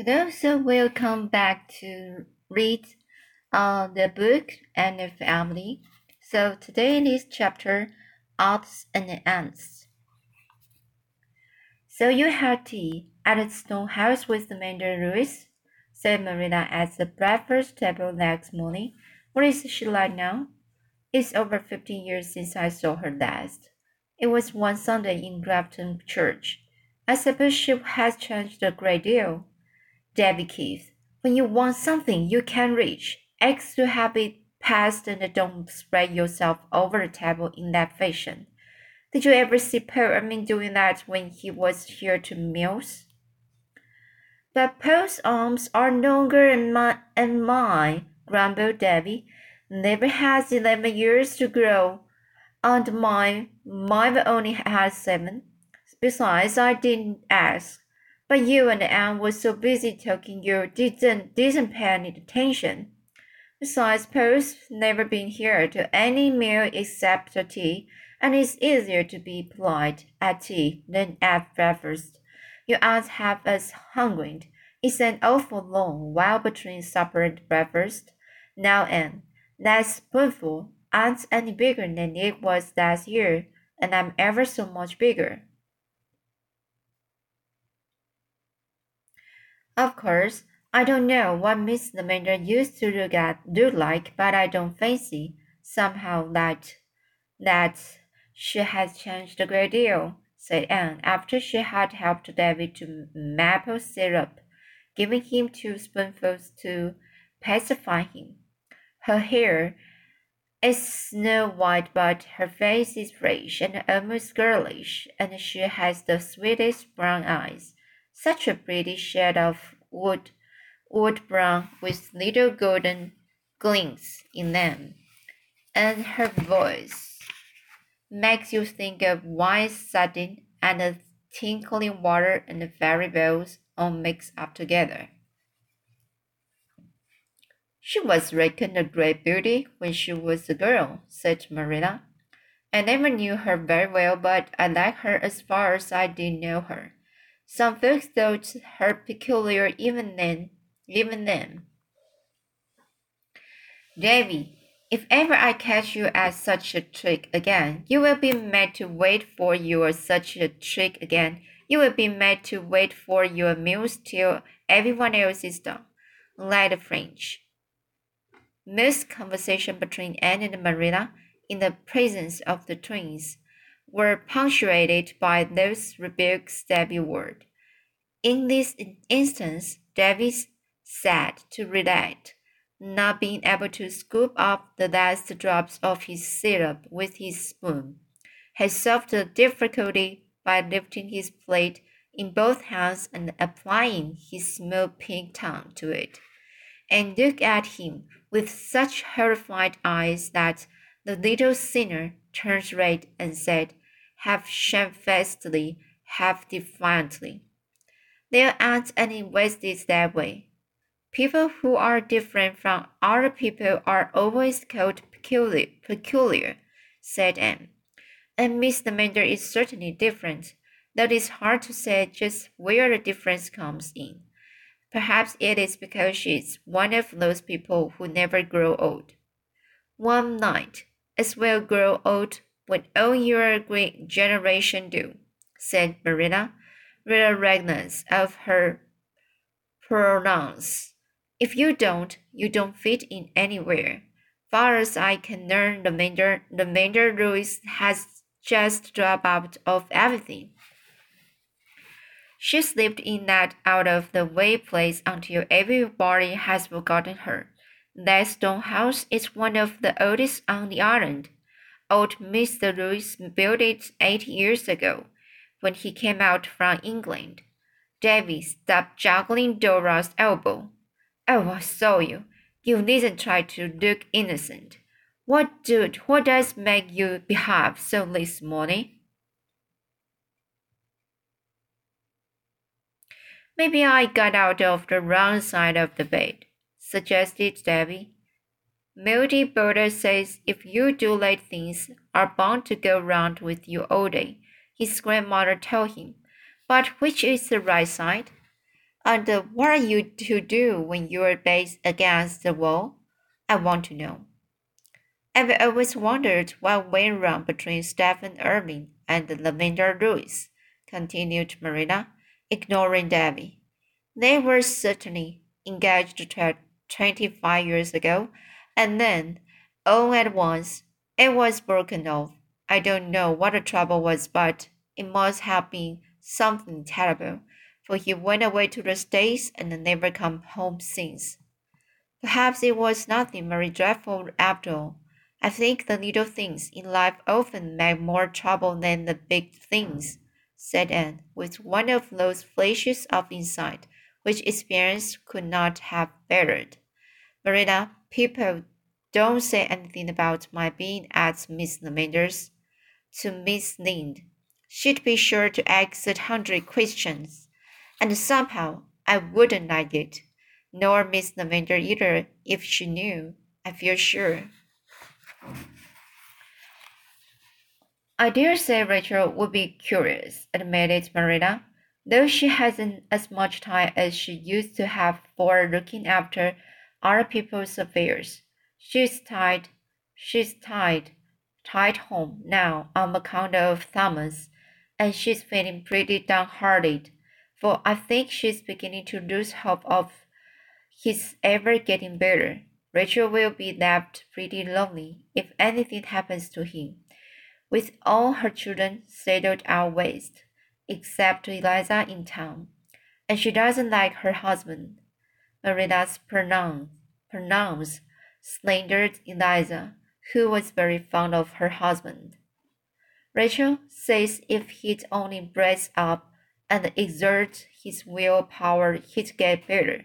Hello, so we'll come back to read uh, the book and the family. So today in this chapter, Odds and Ends. So you had tea at the stone house with Amanda Lewis, said Marilla at the breakfast table next morning. What is she like now? It's over fifteen years since I saw her last. It was one Sunday in Grafton Church. I suppose she has changed a great deal. Davy Keith, when you want something you can reach, ask to have it passed and don't spread yourself over the table in that fashion. Did you ever see Paul Irving doing that when he was here to meals? But Paul's arms are longer than, my, and mine, grumbled Davy. Never has eleven years to grow, and mine, mine only has seven. Besides, I didn't ask. But you and Anne were so busy talking you didn't didn't pay any attention. Besides, Paul's never been here to any meal except a tea, and it's easier to be polite at tea than at breakfast. You aren't half as hungry. It's an awful long while between supper and breakfast. Now, Anne, that spoonful aren't any bigger than it was last year, and I'm ever so much bigger. Of course, I don't know what Miss Lavendar used to look at look like, but I don't fancy somehow that that she has changed a great deal, said Anne after she had helped David to maple syrup, giving him two spoonfuls to pacify him. Her hair is snow white, but her face is fresh and almost girlish, and she has the sweetest brown eyes such a pretty shade of wood, wood brown with little golden glints in them. And her voice makes you think of white satin and the tinkling water and the fairy bells all mixed up together. She was reckoned a great beauty when she was a girl, said Marilla. I never knew her very well, but I like her as far as I did know her. Some folks thought her peculiar even then, even then. Davy, if ever I catch you at such a trick again, you will be made to wait for your such a trick again. You will be made to wait for your meals till everyone else is done, like the French. Most conversation between Anne and Marilla in the presence of the twins were punctuated by those rebukes Davy word. In this instance, Davis sad to relate, not being able to scoop up the last drops of his syrup with his spoon, had solved the difficulty by lifting his plate in both hands and applying his small pink tongue to it, and looked at him with such horrified eyes that the little sinner turned red and said, half shamefacedly, half defiantly, There aren't any wasted that way. People who are different from other people are always called peculiar, peculiar said Anne. And Miss Amanda is certainly different, though it is hard to say just where the difference comes in. Perhaps it is because she's one of those people who never grow old. One night, as well grow old when all your great generation do, said Marilla, with a readiness of her pronouns. If you don't, you don't fit in anywhere. Far as I can learn, the Mander, the Mander Lewis has just dropped out of everything. She slipped in that out of the way place until everybody has forgotten her. That stone house is one of the oldest on the island. Old Mr. Lewis built it eight years ago, when he came out from England. Davy stopped juggling Dora's elbow. Oh, I saw you. You needn't try to look innocent. What do what does make you behave so this morning? Maybe I got out of the wrong side of the bed, suggested Davy. Milty Boulter says if you do late things are bound to go round with you all day, his grandmother told him. But which is the right side? And what are you to do when you're based against the wall? I want to know. I've always wondered what went wrong between Stephen Irving and Lavender Lewis, continued Marilla, ignoring Davy. They were certainly engaged twenty five years ago, and then, all at once, it was broken off. I don't know what the trouble was, but it must have been something terrible, for he went away to the States and never come home since. Perhaps it was nothing very dreadful after all. I think the little things in life often make more trouble than the big things, said Anne, with one of those flashes of insight which experience could not have bettered. Marilla, people don't say anything about my being at Miss Lavender's. To Miss Lynde, she'd be sure to ask a hundred questions, and somehow I wouldn't like it, nor Miss Lavender either if she knew, I feel sure. I dare say Rachel would be curious, admitted Marilla, though she hasn't as much time as she used to have for looking after other people's affairs. She's tied, she's tied, tied home now on account of Thomas, and she's feeling pretty downhearted, for I think she's beginning to lose hope of his ever getting better. Rachel will be left pretty lonely if anything happens to him, with all her children settled out west, except Eliza in town, and she doesn't like her husband. Marilla's pronouns, slandered Eliza, who was very fond of her husband. Rachel says if he'd only brace up and exert his willpower, he'd get better.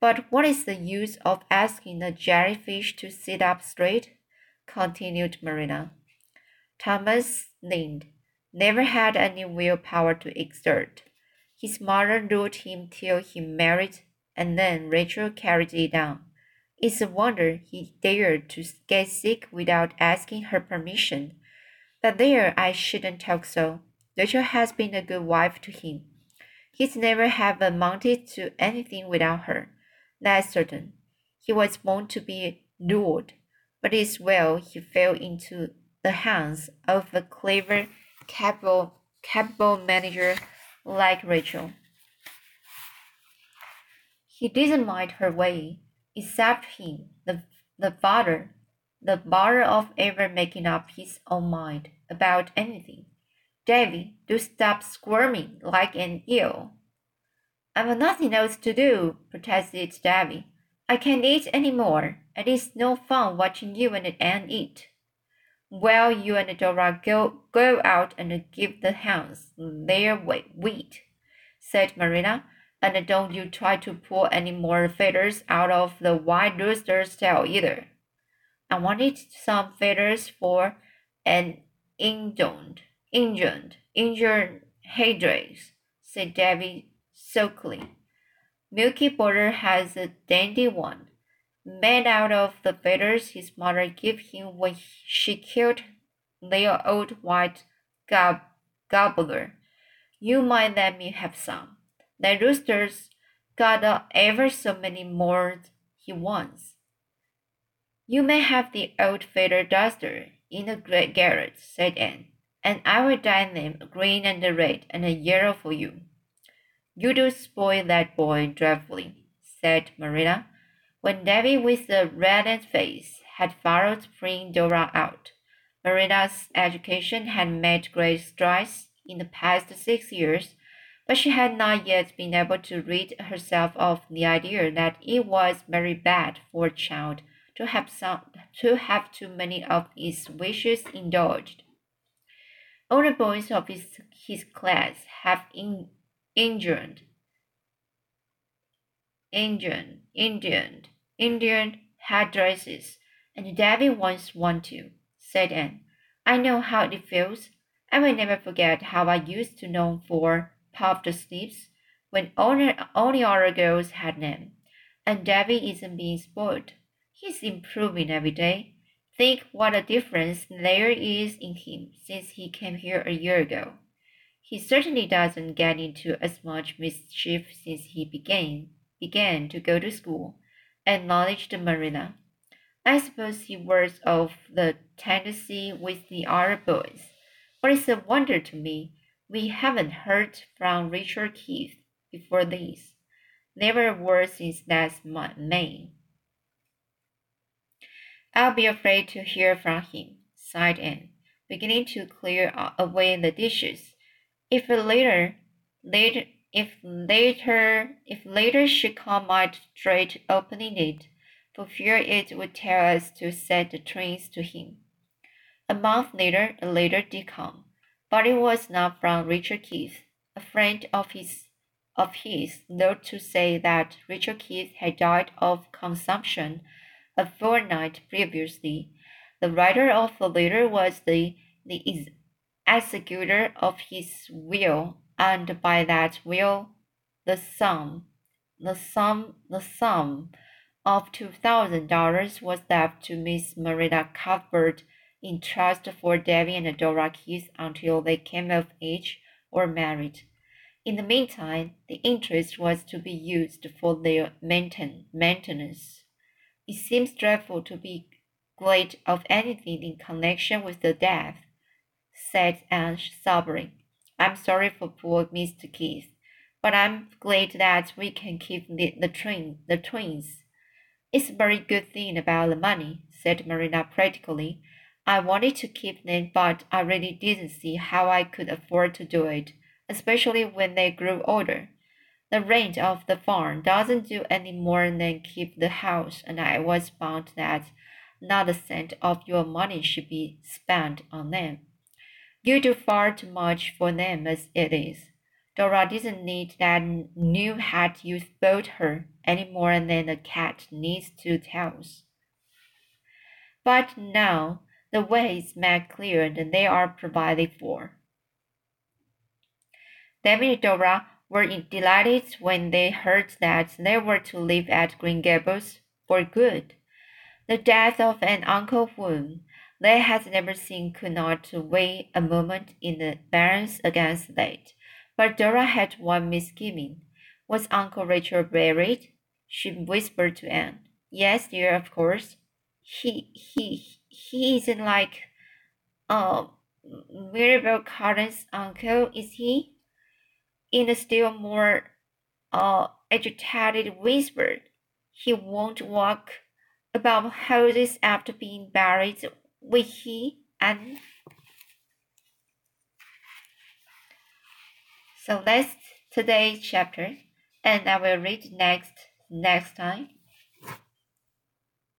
But what is the use of asking a jellyfish to sit up straight? continued Marilla. Thomas Lynde never had any willpower to exert. His mother ruled him till he married, and then Rachel carried it on. It's a wonder he dared to get sick without asking her permission. But there, I shouldn't talk so. Rachel has been a good wife to him. He's never have amounted to anything without her. That's certain. He was born to be ruled, but it's well he fell into the hands of a clever, capable, capable manager like Rachel. He didn't mind her way, except him, the, the father, the bother of ever making up his own mind about anything. Davy, do stop squirming like an eel. I've nothing else to do, protested Davy. I can't eat any more, and it's no fun watching you and Anne eat. Well, you and Dora go, go out and give the hounds their wheat, said Marilla, and don't you try to pull any more feathers out of the white rooster's tail either. I wanted some feathers for an injured, injured, injured headdress, said Davy sulkily. Milty Boulter has a dandy one, made out of the feathers his mother gave him when she killed their old white gob gobbler. You might let me have some. The rooster's got ever so many more he wants. You may have the old feather duster in the great garret, said Anne, and I will dye them green and red and a yellow for you. You do spoil that boy dreadfully, said Marilla, when Davy with the reddened face had followed bring Dora out. Marilla's education had made great strides in the past six years, but she had not yet been able to rid herself of the idea that it was very bad for a child to have some to have too many of his wishes indulged. All the boys of his, his class have in, injured, Indian, Indian, Indian headdresses, and Davy wants one too, said Anne. I know how it feels. I will never forget how I used to long for puffed sleeves when only, only other girls had them. And Davy isn't being spoiled. He's improving every day. Think what a difference there is in him since he came here a year ago. He certainly doesn't get into as much mischief since he began began to go to school, acknowledged Marilla. I suppose he wears off the tendency with the other boys, but it's a wonder to me we haven't heard from Richard Keith before this. Never a word since last May. I'll be afraid to hear from him, sighed Anne, beginning to clear away the dishes. If later, later, if later, if later she come out straight opening it, for fear it would tell us to set the trains to him. A month later, a letter did come, but it was not from Richard Keith. A friend of his of his wrote to say that Richard Keith had died of consumption a fortnight previously. The writer of the letter was the, the executor of his will, and by that will, the sum, the sum, the sum of two thousand dollars was left to Miss Marilla Cuthbert in trust for Davy and Dora Keith until they came of age or married. In the meantime, the interest was to be used for their mainten maintenance. It seems dreadful to be glad of anything in connection with the death, said Anne, sobbing. I'm sorry for poor Mr. Keith, but I'm glad that we can keep the, the, twin, the twins. It's a very good thing about the money, said Marilla practically. I wanted to keep them, but I really didn't see how I could afford to do it, especially when they grew older. The rent of the farm doesn't do any more than keep the house, and I was bound that not a cent of your money should be spent on them. You do far too much for them as it is. Dora doesn't need that new hat you bought her any more than a cat needs two tails. But now the way is made clear and they are provided for. David and Dora were delighted when they heard that they were to live at Green Gables for good. The death of an uncle whom they had never seen could not weigh a moment in the balance against that. But Dora had one misgiving. Was Uncle Richard buried? She whispered to Anne. Yes, dear, of course. He he he isn't like uh Mirabel Cotton's uncle, is he? in a still more uh, agitated whisper. He won't walk about houses after being buried, will he? And so that's today's chapter, and I will read next next time.